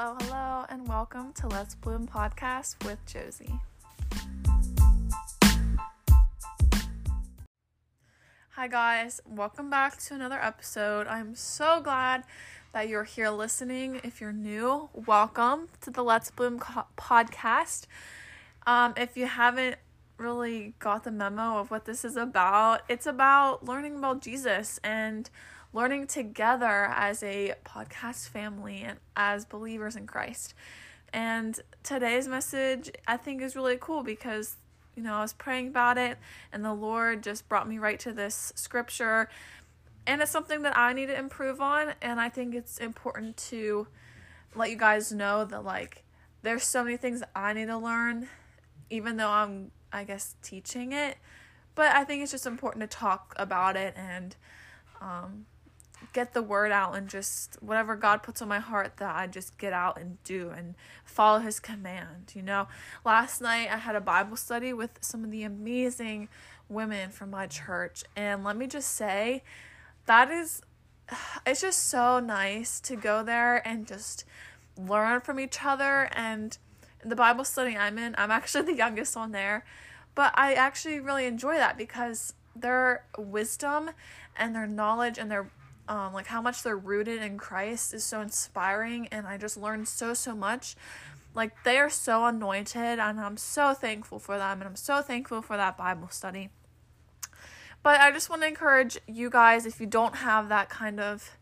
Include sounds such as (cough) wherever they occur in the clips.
Hello, hello, and welcome to Let's Bloom podcast with Josie. Hi, guys, welcome back to another episode. I'm so glad that you're here listening. If you're new, welcome to the Let's Bloom co- podcast. Um, if you haven't really got the memo of what this is about, it's about learning about Jesus and learning together as a podcast family and as believers in Christ. And today's message, I think, is really cool because, you know, I was praying about it and the Lord just brought me right to this scripture. And it's something that I need to improve on. And I think it's important to let you guys know that, like, there's so many things I need to learn, even though I'm, I guess, teaching it. But I think it's just important to talk about it and, um, get the word out and just whatever God puts on my heart that I just get out and do and follow his command. You know, last night I had a Bible study with some of the amazing women from my church and let me just say that is (sighs) it's just so nice to go there and just learn from each other and the Bible study I'm in, I'm actually (laughs) the youngest one there, but I actually really enjoy that because their wisdom and their knowledge and their um, like how much they're rooted in Christ is so inspiring, and I just learned so so much. Like they are so anointed, and I'm so thankful for them, and I'm so thankful for that Bible study. But I just want to encourage you guys if you don't have that kind of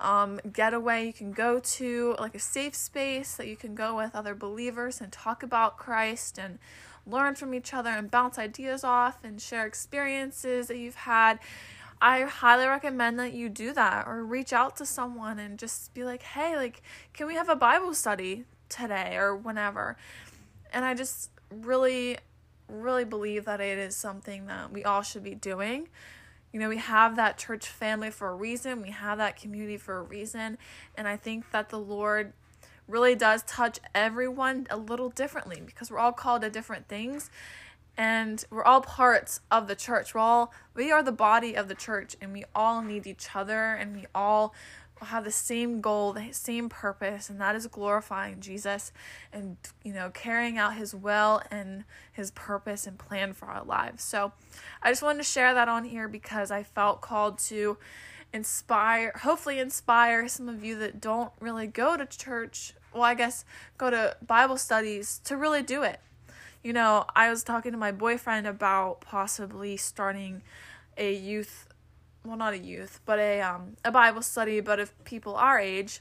um, getaway you can go to, like a safe space that you can go with other believers and talk about Christ and learn from each other and bounce ideas off and share experiences that you've had I highly recommend that you do that or reach out to someone and just be like, hey, like, can we have a Bible study today or whenever? And I just really, really believe that it is something that we all should be doing. You know, we have that church family for a reason, we have that community for a reason. And I think that the Lord really does touch everyone a little differently because we're all called to different things and we're all parts of the church. We're all we are the body of the church and we all need each other and we all have the same goal, the same purpose, and that is glorifying Jesus and you know, carrying out his will and his purpose and plan for our lives. So, I just wanted to share that on here because I felt called to inspire, hopefully inspire some of you that don't really go to church, well, I guess go to Bible studies to really do it you know, I was talking to my boyfriend about possibly starting a youth well not a youth, but a um a Bible study but of people our age.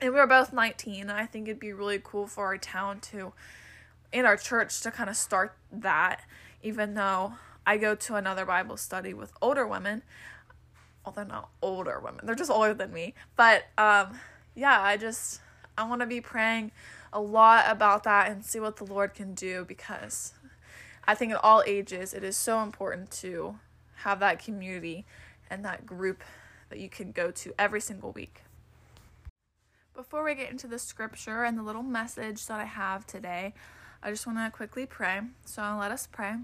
And we were both 19. I think it'd be really cool for our town to in our church to kind of start that even though I go to another Bible study with older women. Well, they're not older women. They're just older than me. But um yeah, I just I want to be praying a lot about that and see what the Lord can do because I think at all ages it is so important to have that community and that group that you can go to every single week. Before we get into the scripture and the little message that I have today, I just want to quickly pray. So let us pray.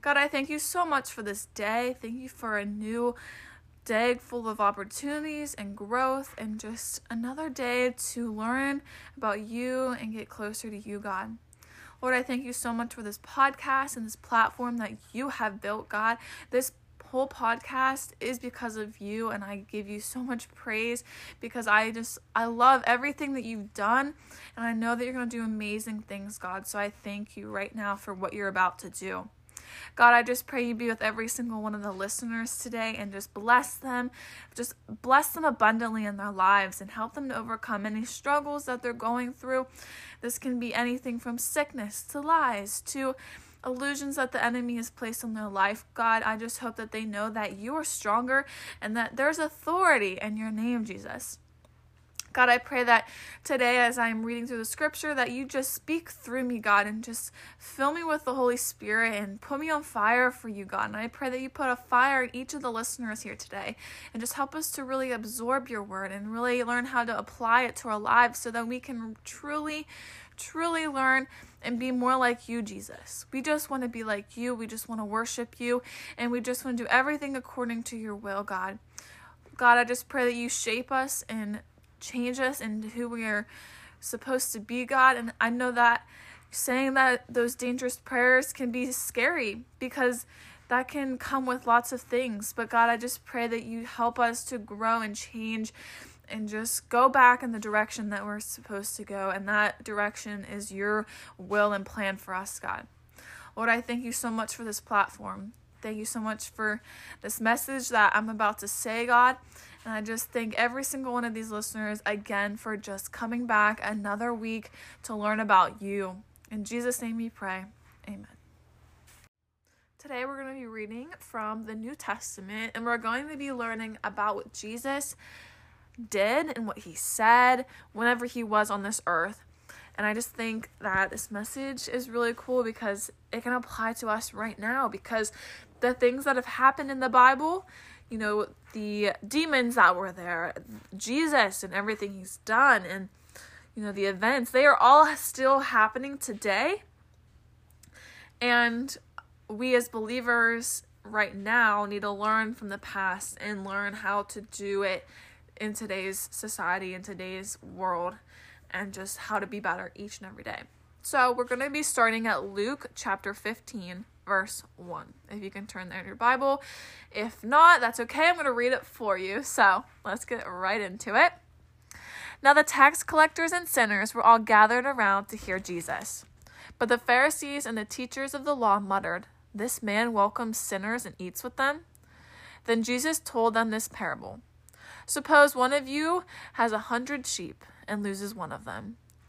God, I thank you so much for this day. Thank you for a new day full of opportunities and growth, and just another day to learn about you and get closer to you, God. Lord, I thank you so much for this podcast and this platform that you have built, God. This whole podcast is because of you and I give you so much praise because I just I love everything that you've done and I know that you're going to do amazing things, God. So I thank you right now for what you're about to do. God, I just pray you be with every single one of the listeners today and just bless them. Just bless them abundantly in their lives and help them to overcome any struggles that they're going through. This can be anything from sickness to lies to illusions that the enemy has placed on their life. God, I just hope that they know that you are stronger and that there's authority in your name, Jesus. God, I pray that today, as I'm reading through the scripture, that you just speak through me, God, and just fill me with the Holy Spirit and put me on fire for you, God. And I pray that you put a fire in each of the listeners here today and just help us to really absorb your word and really learn how to apply it to our lives so that we can truly, truly learn and be more like you, Jesus. We just want to be like you. We just want to worship you. And we just want to do everything according to your will, God. God, I just pray that you shape us and change us into who we are supposed to be, God. And I know that saying that those dangerous prayers can be scary because that can come with lots of things. But God, I just pray that you help us to grow and change and just go back in the direction that we're supposed to go. And that direction is your will and plan for us, God. Lord, I thank you so much for this platform. Thank you so much for this message that I'm about to say, God. And I just thank every single one of these listeners again for just coming back another week to learn about you. In Jesus' name we pray. Amen. Today we're going to be reading from the New Testament and we're going to be learning about what Jesus did and what he said whenever he was on this earth. And I just think that this message is really cool because it can apply to us right now because the things that have happened in the Bible, you know, the demons that were there, Jesus and everything he's done, and, you know, the events, they are all still happening today. And we as believers right now need to learn from the past and learn how to do it in today's society, in today's world, and just how to be better each and every day. So, we're going to be starting at Luke chapter 15, verse 1. If you can turn there in your Bible. If not, that's okay. I'm going to read it for you. So, let's get right into it. Now, the tax collectors and sinners were all gathered around to hear Jesus. But the Pharisees and the teachers of the law muttered, This man welcomes sinners and eats with them. Then Jesus told them this parable. Suppose one of you has a hundred sheep and loses one of them.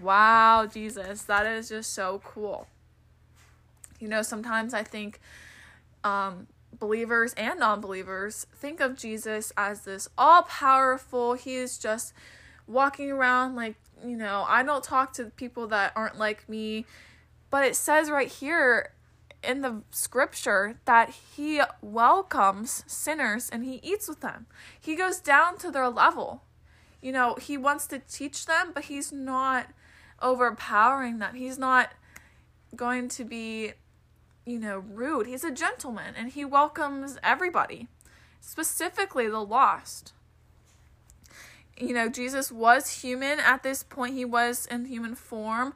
Wow, Jesus, that is just so cool. You know, sometimes I think um, believers and non believers think of Jesus as this all powerful, he is just walking around like, you know, I don't talk to people that aren't like me. But it says right here in the scripture that he welcomes sinners and he eats with them. He goes down to their level. You know, he wants to teach them, but he's not overpowering them. He's not going to be, you know, rude. He's a gentleman and he welcomes everybody, specifically the lost. You know, Jesus was human at this point, he was in human form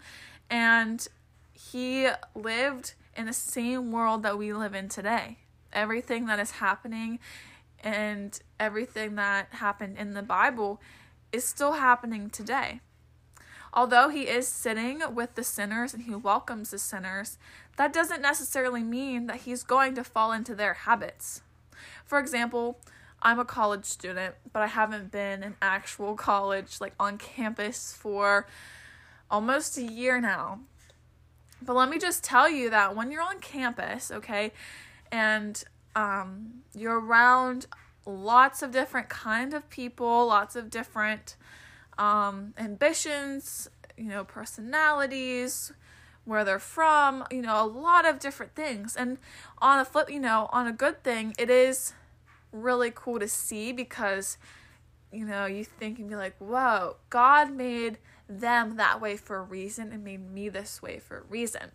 and he lived in the same world that we live in today. Everything that is happening and everything that happened in the Bible is still happening today. Although he is sitting with the sinners and he welcomes the sinners, that doesn't necessarily mean that he's going to fall into their habits. For example, I'm a college student, but I haven't been in actual (laughs) college, like on campus, for almost a year now. But let me just tell you that when you're on campus, okay, and um, you're around lots of different kind of people, lots of different um, ambitions, you know, personalities, where they're from, you know, a lot of different things. And on a flip, you know, on a good thing, it is really cool to see because, you know, you think and be like, whoa, God made them that way for a reason and made me this way for a reason.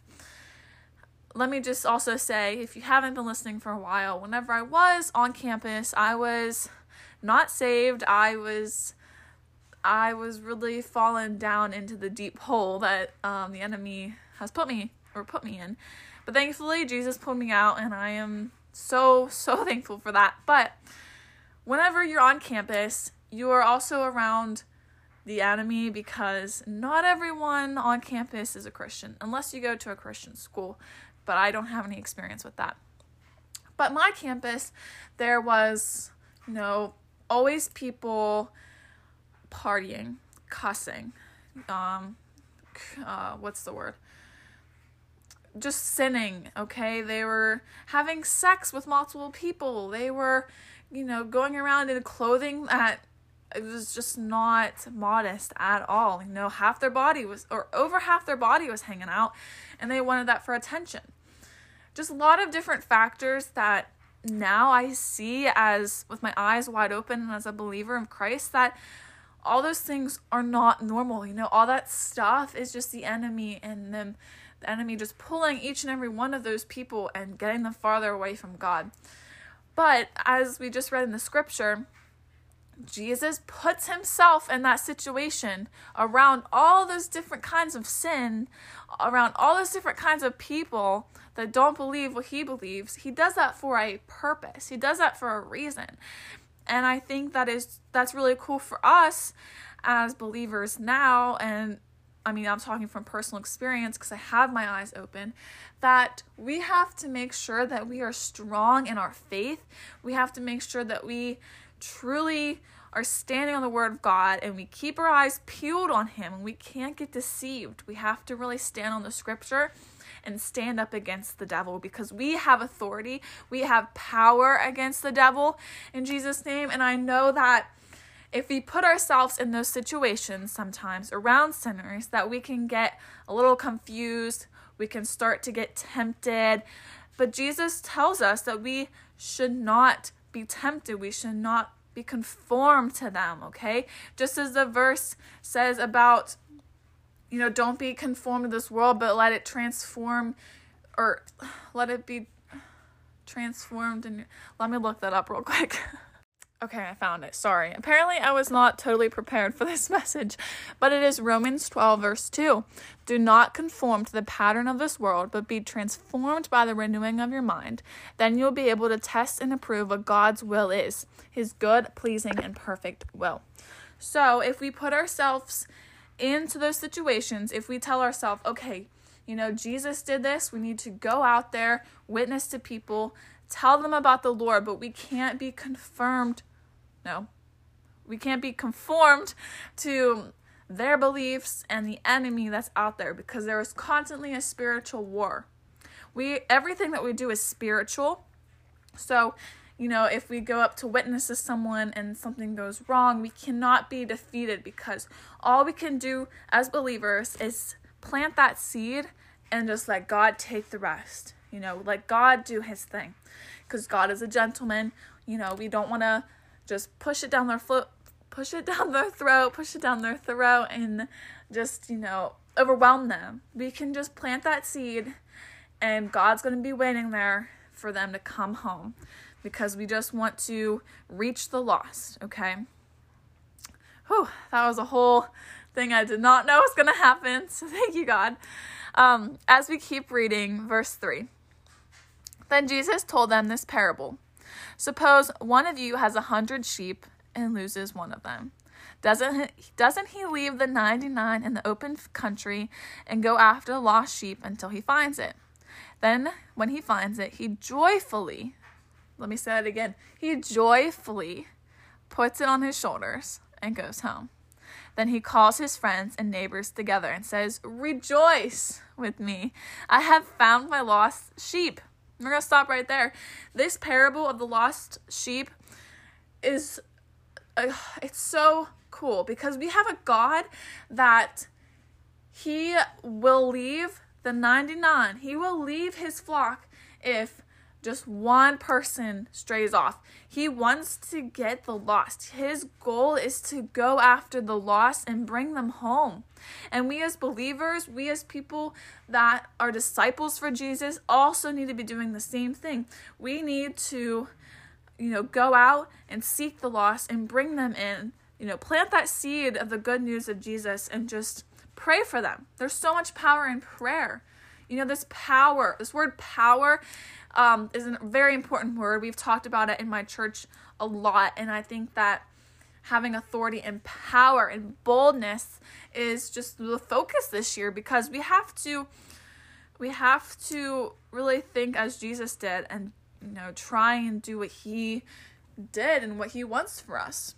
Let me just also say if you haven't been listening for a while, whenever I was on campus, I was not saved. I was I was really fallen down into the deep hole that um, the enemy has put me or put me in. But thankfully, Jesus pulled me out, and I am so, so (laughs) thankful for that. But whenever you're on campus, you are also around the enemy because not everyone on campus is a Christian unless you go to a Christian school, but I don't have any experience with that. But my campus, there was, you know, always people partying, cussing, um, uh, what's the word? Just sinning, okay? They were having sex with multiple people. They were, you know, going around in clothing that it was just not modest at all. You know, half their body was, or over half their body was hanging out, and they wanted that for attention. Just a lot of different factors that now I see as with my eyes wide open and as a believer of Christ that all those things are not normal. You know, all that stuff is just the enemy and them the enemy just pulling each and every one of those people and getting them farther away from God. But as we just read in the scripture, Jesus puts himself in that situation around all those different kinds of sin, around all those different kinds of people that don't believe what he believes. He does that for a purpose. He does that for a reason. And I think that is that's really cool for us as believers now and I mean, I'm talking from personal experience because I have my eyes open, that we have to make sure that we are strong in our faith. We have to make sure that we truly are standing on the word of God and we keep our eyes peeled on him and we can't get deceived. We have to really stand on the scripture and stand up against the devil because we have authority. We have power against the devil in Jesus name and I know that if we put ourselves in those situations sometimes around sinners that we can get a little confused, we can start to get tempted. But Jesus tells us that we should not be tempted. We should not be conformed to them, okay? Just as the verse says about, you know, don't be conformed to this world, but let it transform or let it be transformed. And let me look that up real quick. (laughs) Okay, I found it. Sorry. Apparently, I was not totally prepared for this (laughs) message, but it is Romans 12, verse 2. Do not conform to the pattern of this world, but be transformed by the renewing of your mind. Then you'll be able to test and approve what God's will is his good, pleasing, and perfect will. So, if we put ourselves into those situations, if we tell ourselves, okay, you know, Jesus did this, we need to go out there, witness to people, tell them about the Lord, but we can't be confirmed no. We can't be conformed to their beliefs and the enemy that's out there because there is constantly a spiritual war. We everything that we do is spiritual. So, you know, if we go up to witness to someone and something goes wrong, we cannot be defeated because all we can do as believers is plant that seed and just let God take the rest. You know, let God do his thing. Because God is a gentleman. You know, we don't want to just push it down their foot push it (laughs) down their throat push it down their throat and just you know overwhelm them we can just plant that seed and god's going to be waiting there for them to come home because we just want to reach the lost okay Whew, that was a whole thing i did not know was going to happen so (laughs) thank you god um, as we keep reading verse 3 then jesus told them this parable Suppose one of you has a hundred sheep and loses one of them. Doesn't he, doesn't he leave the 99 in the open country and go after the lost sheep until he finds it? Then, when he finds it, he joyfully, let me say it again, he joyfully puts it on his shoulders and goes home. Then he calls his friends and neighbors together and says, Rejoice with me. I have found my lost sheep. We're going to stop right there. This parable of the lost sheep is uh, it's so cool because we have a God that he will leave the 99. He will leave his flock if just one person strays off. He wants to get the lost. His goal is to go after the lost and bring them home. And we, as believers, we, as people that are disciples for Jesus, also need to be doing the same thing. We need to, you know, go out and seek the lost and bring them in. You know, plant that seed of the good news of Jesus and just pray for them. There's so much power in prayer. You know, this power, this word power um, is a very important word. We've talked about it in my church a lot, and I think that having authority and power and boldness is just the focus this year because we have to we have to really think as Jesus did and you know try and do what he did and what he wants for us.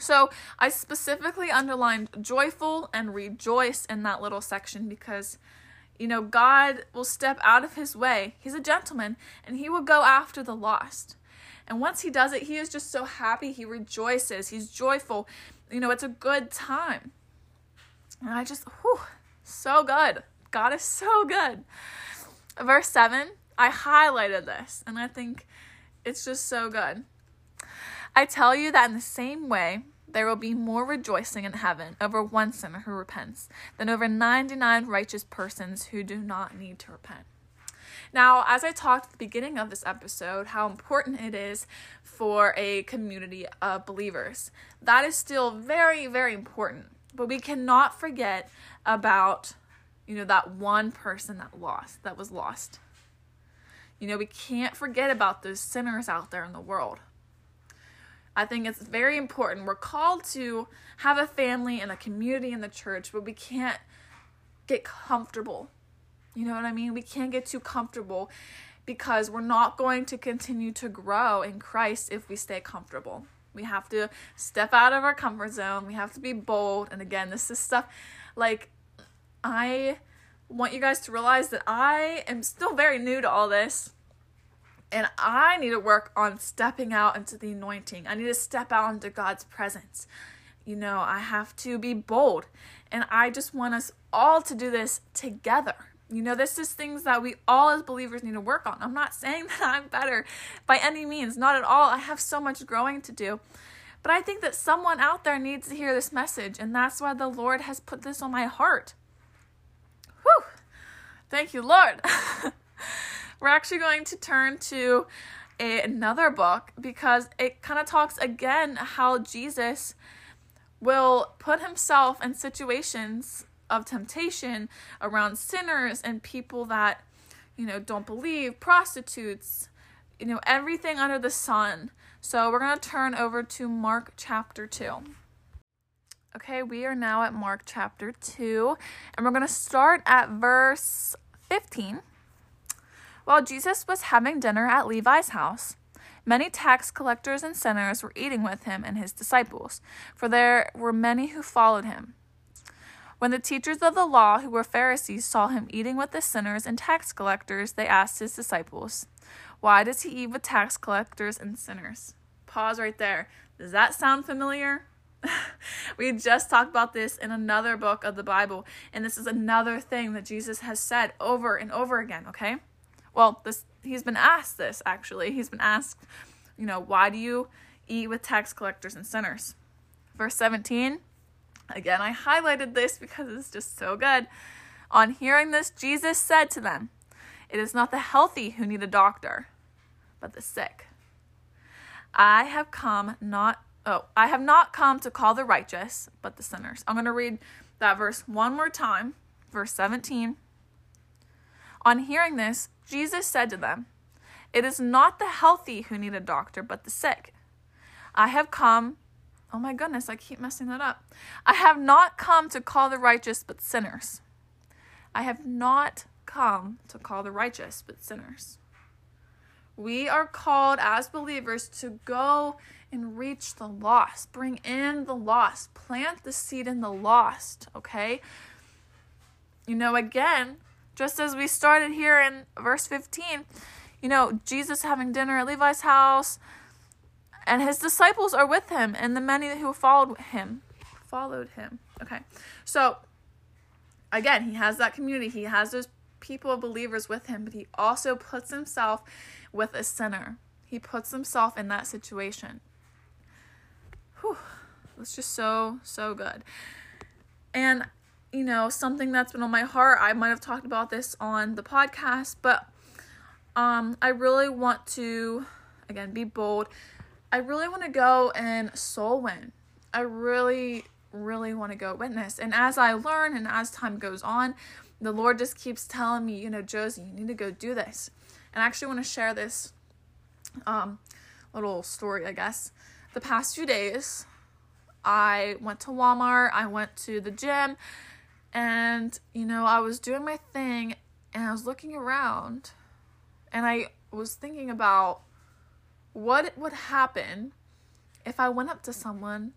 So, I specifically underlined joyful and rejoice in that little section because you know, God will step out of his way. He's a gentleman and he will go after the lost. And once he does it, he is just so happy. He rejoices. He's joyful. You know, it's a good time. And I just, whew, so good. God is so good. Verse 7, I highlighted this, and I think it's just so good. I tell you that in the same way, there will be more rejoicing in heaven over one sinner who repents than over 99 righteous persons who do not need to repent. Now, as I talked at the beginning of this episode, how important it is for a community of believers, that is still very, very important. But we cannot forget about, you know, that one person that lost, that was lost. You know, we can't forget about those sinners out there in the world. I think it's very important. We're called to have a family and a community in the church, but we can't get comfortable you know what I mean? We can't get too comfortable because we're not going to continue to grow in Christ if we stay comfortable. We have to step out of our comfort zone. We have to be bold. And again, this is stuff like I want you guys to realize that I am still very new to all this. And I need to work on stepping out into the anointing. I need to step out into God's presence. You know, I have to be bold. And I just want us all to do this together. You know, this is things that we all as believers need to work on. I'm not (laughs) saying that I'm better by any means, not at all. I have so much growing to do. But I think that someone out there needs to hear this message, and that's why the Lord has put this on my heart. Whew! Thank you, Lord. (laughs) We're actually going to turn to a, another book because it kind of talks again how Jesus will put himself in situations of temptation around sinners and people that, you know, don't believe, prostitutes, you know, everything under the sun. So we're going to turn over to Mark chapter 2. Okay, we are now at Mark chapter 2, and we're going to start at verse 15. While Jesus was having dinner at Levi's house, many tax collectors and sinners were eating with him and his disciples, for there were many who followed him. When the teachers of the law, who were Pharisees, saw him eating with the sinners and tax collectors, they asked his disciples, Why does he eat with tax collectors and sinners? Pause right there. Does that sound familiar? (laughs) we just talked about this in another book of the Bible, and this is another thing that Jesus has said over and over again, okay? Well, this he's been asked this actually. He's been asked, you know, why do you eat with tax collectors and sinners? Verse 17 Again, I highlighted this because it's just so good. On hearing this, Jesus said to them, It is not the healthy who need a doctor, but the sick. I have come not oh, I have not come to call the righteous, but the sinners. I'm going to read that verse one more time, verse 17. On hearing this, Jesus said to them, It is not the healthy who need a doctor, but the sick. I have come Oh my goodness, I keep messing that up. I have not come to call the righteous, but sinners. I have not come to call the righteous, but sinners. We are called as believers to go and reach the lost, bring in the lost, plant the seed in the lost, okay? You know, again, just as we started here in verse 15, you know, Jesus having dinner at Levi's house, and his disciples are with him and the many who followed him followed him. Okay. So again he has that community. He has those people of believers with him but he also puts himself with a sinner. He puts himself in that situation. Whew, it's just so so good. And you know something that's been on my heart i might have talked about this on the podcast but um i really want to again be bold I really want to go and soul win. I really, really want to go witness. And as I learn and as time goes on, the Lord just keeps telling me, you know, Josie, you need to go do this. And I actually want to share this um, little story, I guess. The past few days, I went to Walmart, I went to the gym, and, you know, I was doing my thing and I was looking around and I was thinking about what would happen if I went up to someone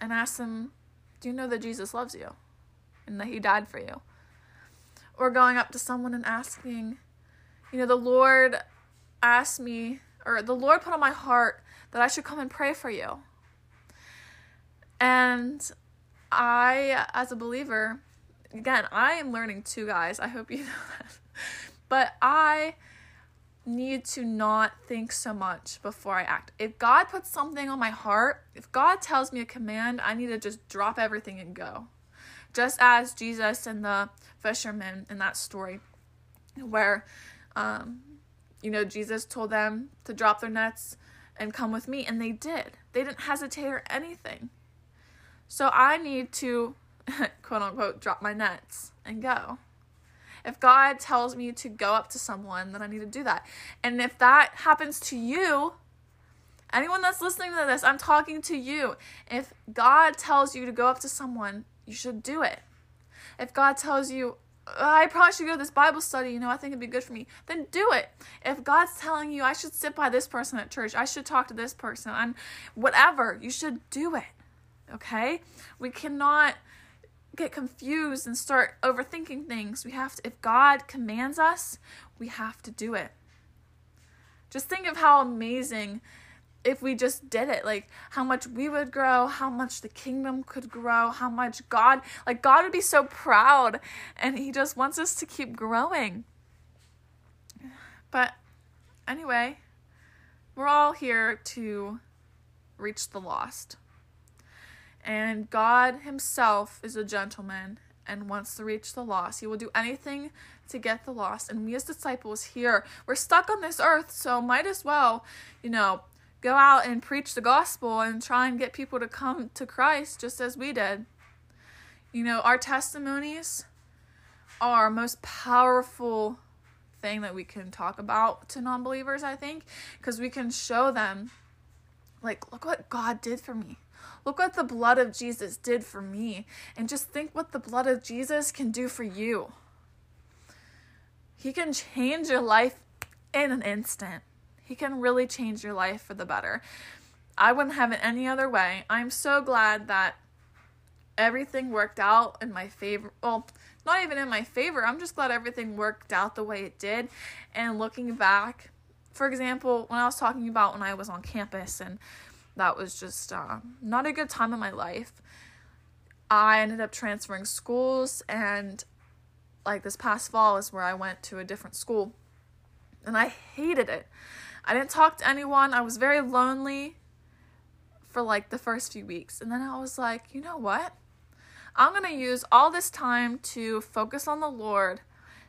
and asked them, Do you know that Jesus loves you and that he died for you? Or going up to someone and asking, You know, the Lord asked me or the Lord put on my heart that I should come and pray for you. And I, as a believer, again, I am learning too, guys. I hope you (laughs) know that. But I need to not think so much before I act. If God puts something on my heart, if God tells me a command, I need to just drop everything and go. Just as Jesus and the fishermen in that story, where, um, you know, Jesus told them to drop their nets and come with me, and they did. They didn't hesitate or anything. So I need to, (laughs) quote unquote, drop my nets and go. If God tells me to go up to someone, then I need to do that. And if that happens to you, anyone that's listening to this, I'm talking to you. If God tells you to go up to someone, you should do it. If God tells you, oh, I probably should go to this Bible study, you know, I think it'd be good for me, then do it. If God's telling you, I should sit by this person at church, I should talk to this person, and whatever, you should do it. Okay? We cannot get confused and start overthinking things. We have to, if God commands us, we have to do it. Just think of how amazing if we just did it like how much we would grow how much the kingdom could grow how much god like god would be so proud and he just wants us to keep growing but anyway we're all here to reach the lost and God Himself is a gentleman and wants to reach the lost. He will do anything to get the lost. And we as disciples here, we're stuck on this earth, so might as well, you know, go out and preach the gospel and try and get people to come to Christ just as we did. You know, our testimonies are our most powerful thing that we can talk about to non believers, I think, because we can show them, like, look what God did for me. Look what the blood of Jesus did for me. And just think what the blood of Jesus can do for you. He can change your life in an instant. He can really change your life for the better. I wouldn't have it any other way. I'm so glad that everything worked out in my favor. Well, not even in my favor. I'm just glad everything worked out the way it did. And looking back, for example, when I was talking about when I was on campus and that was just uh, not a good time in my life. I ended up transferring schools, and like this past fall is where I went to a different school, and I hated it. I didn't talk to anyone, I was very lonely for like the first few weeks, and then I was like, you know what? I'm gonna use all this time to focus on the Lord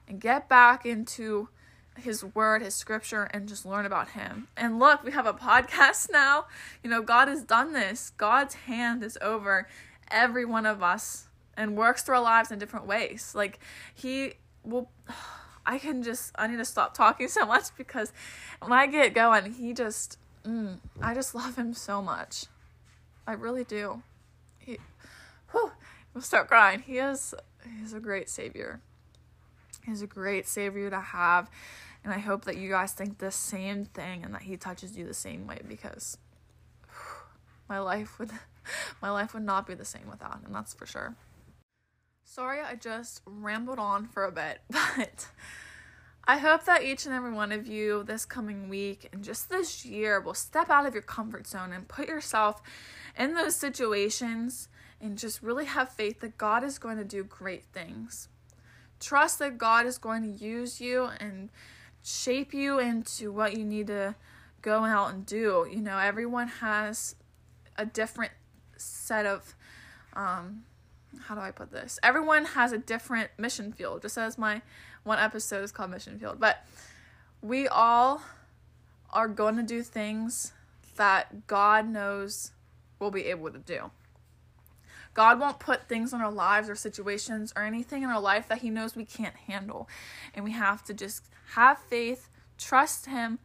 and get back into his word, his scripture, and just learn about him. And look, we have a podcast now. You know, God has done this. God's hand is over every one of us and works through our lives in different ways. Like, he will. (sighs) I can just, I need to stop talking so much because when I get going, he just, mm, I just love him so much. I really do. He, whew, we'll start crying. He is, he's a great savior. He's a great savior to have. And I hope that you guys think the same thing and that he touches you the same way because (sighs) my life would (laughs) my life would not be the same without him, that's for sure. Sorry I just rambled on for a bit, (laughs) but I hope that each and every one of you this coming week and just this year will step out of your comfort zone and put yourself in those situations and just really have faith that God is going to do great things. Trust that God is going to use you and shape you into what you need to go out and do. You know, everyone has a different set of um how do I put this? Everyone has a different mission field, just as my one episode is called Mission Field. But we all are going to do things that God knows we'll be able to do. God won't put things in our lives or situations or anything in our life that He knows we can't handle. And we have to just have faith, trust Him,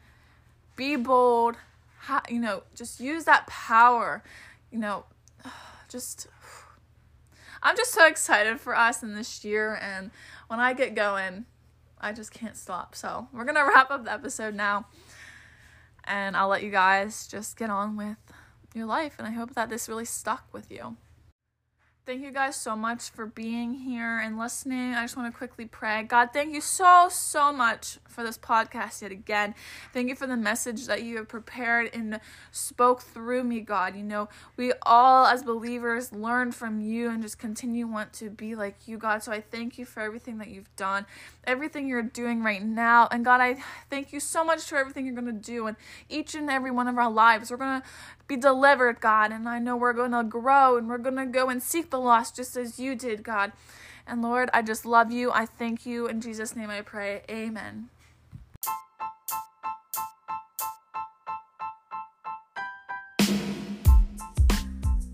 be bold, ha- you know, just use that power, you know, (sighs) just. (sighs) I'm just so excited for us in this year, and when I get going, I just can't stop. So, we're gonna wrap up the episode now, and I'll let you guys just get on with your life. And I hope that this really stuck with you. Thank you guys so much for being here and listening. I just want to quickly pray. God, thank you so, so much for this podcast yet again. Thank you for the message that you have prepared and spoke through me, God. You know, we all as believers learn from you and just continue want to be like you, God. So I thank you for everything that you've done, everything you're doing right now. And God, I thank you so much for everything you're going to do in each and every one of our lives. We're going to be delivered, God. And I know we're going to grow and we're going to go and seek the lost just as you did, God. And Lord, I just love you. I thank you. In Jesus' name I pray. Amen.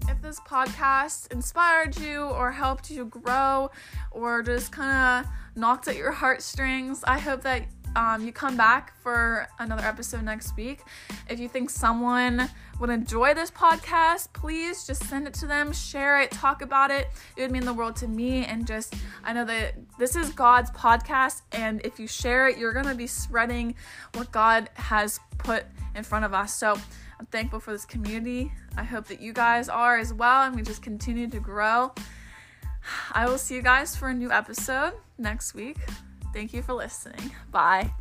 If this podcast inspired you or helped you grow or just kind of knocked at your heartstrings, I hope that um, you come back for another episode next week. If you think someone would enjoy this podcast, please just send it to them, share it, talk about it. It would mean the world to me. And just, I know that this is God's podcast. And if you share it, you're going to be spreading what God has put in front of us. So I'm thankful for this community. I hope that you guys are as well. And we just continue to grow. I will see you guys for a new episode next week. Thank you for listening. Bye.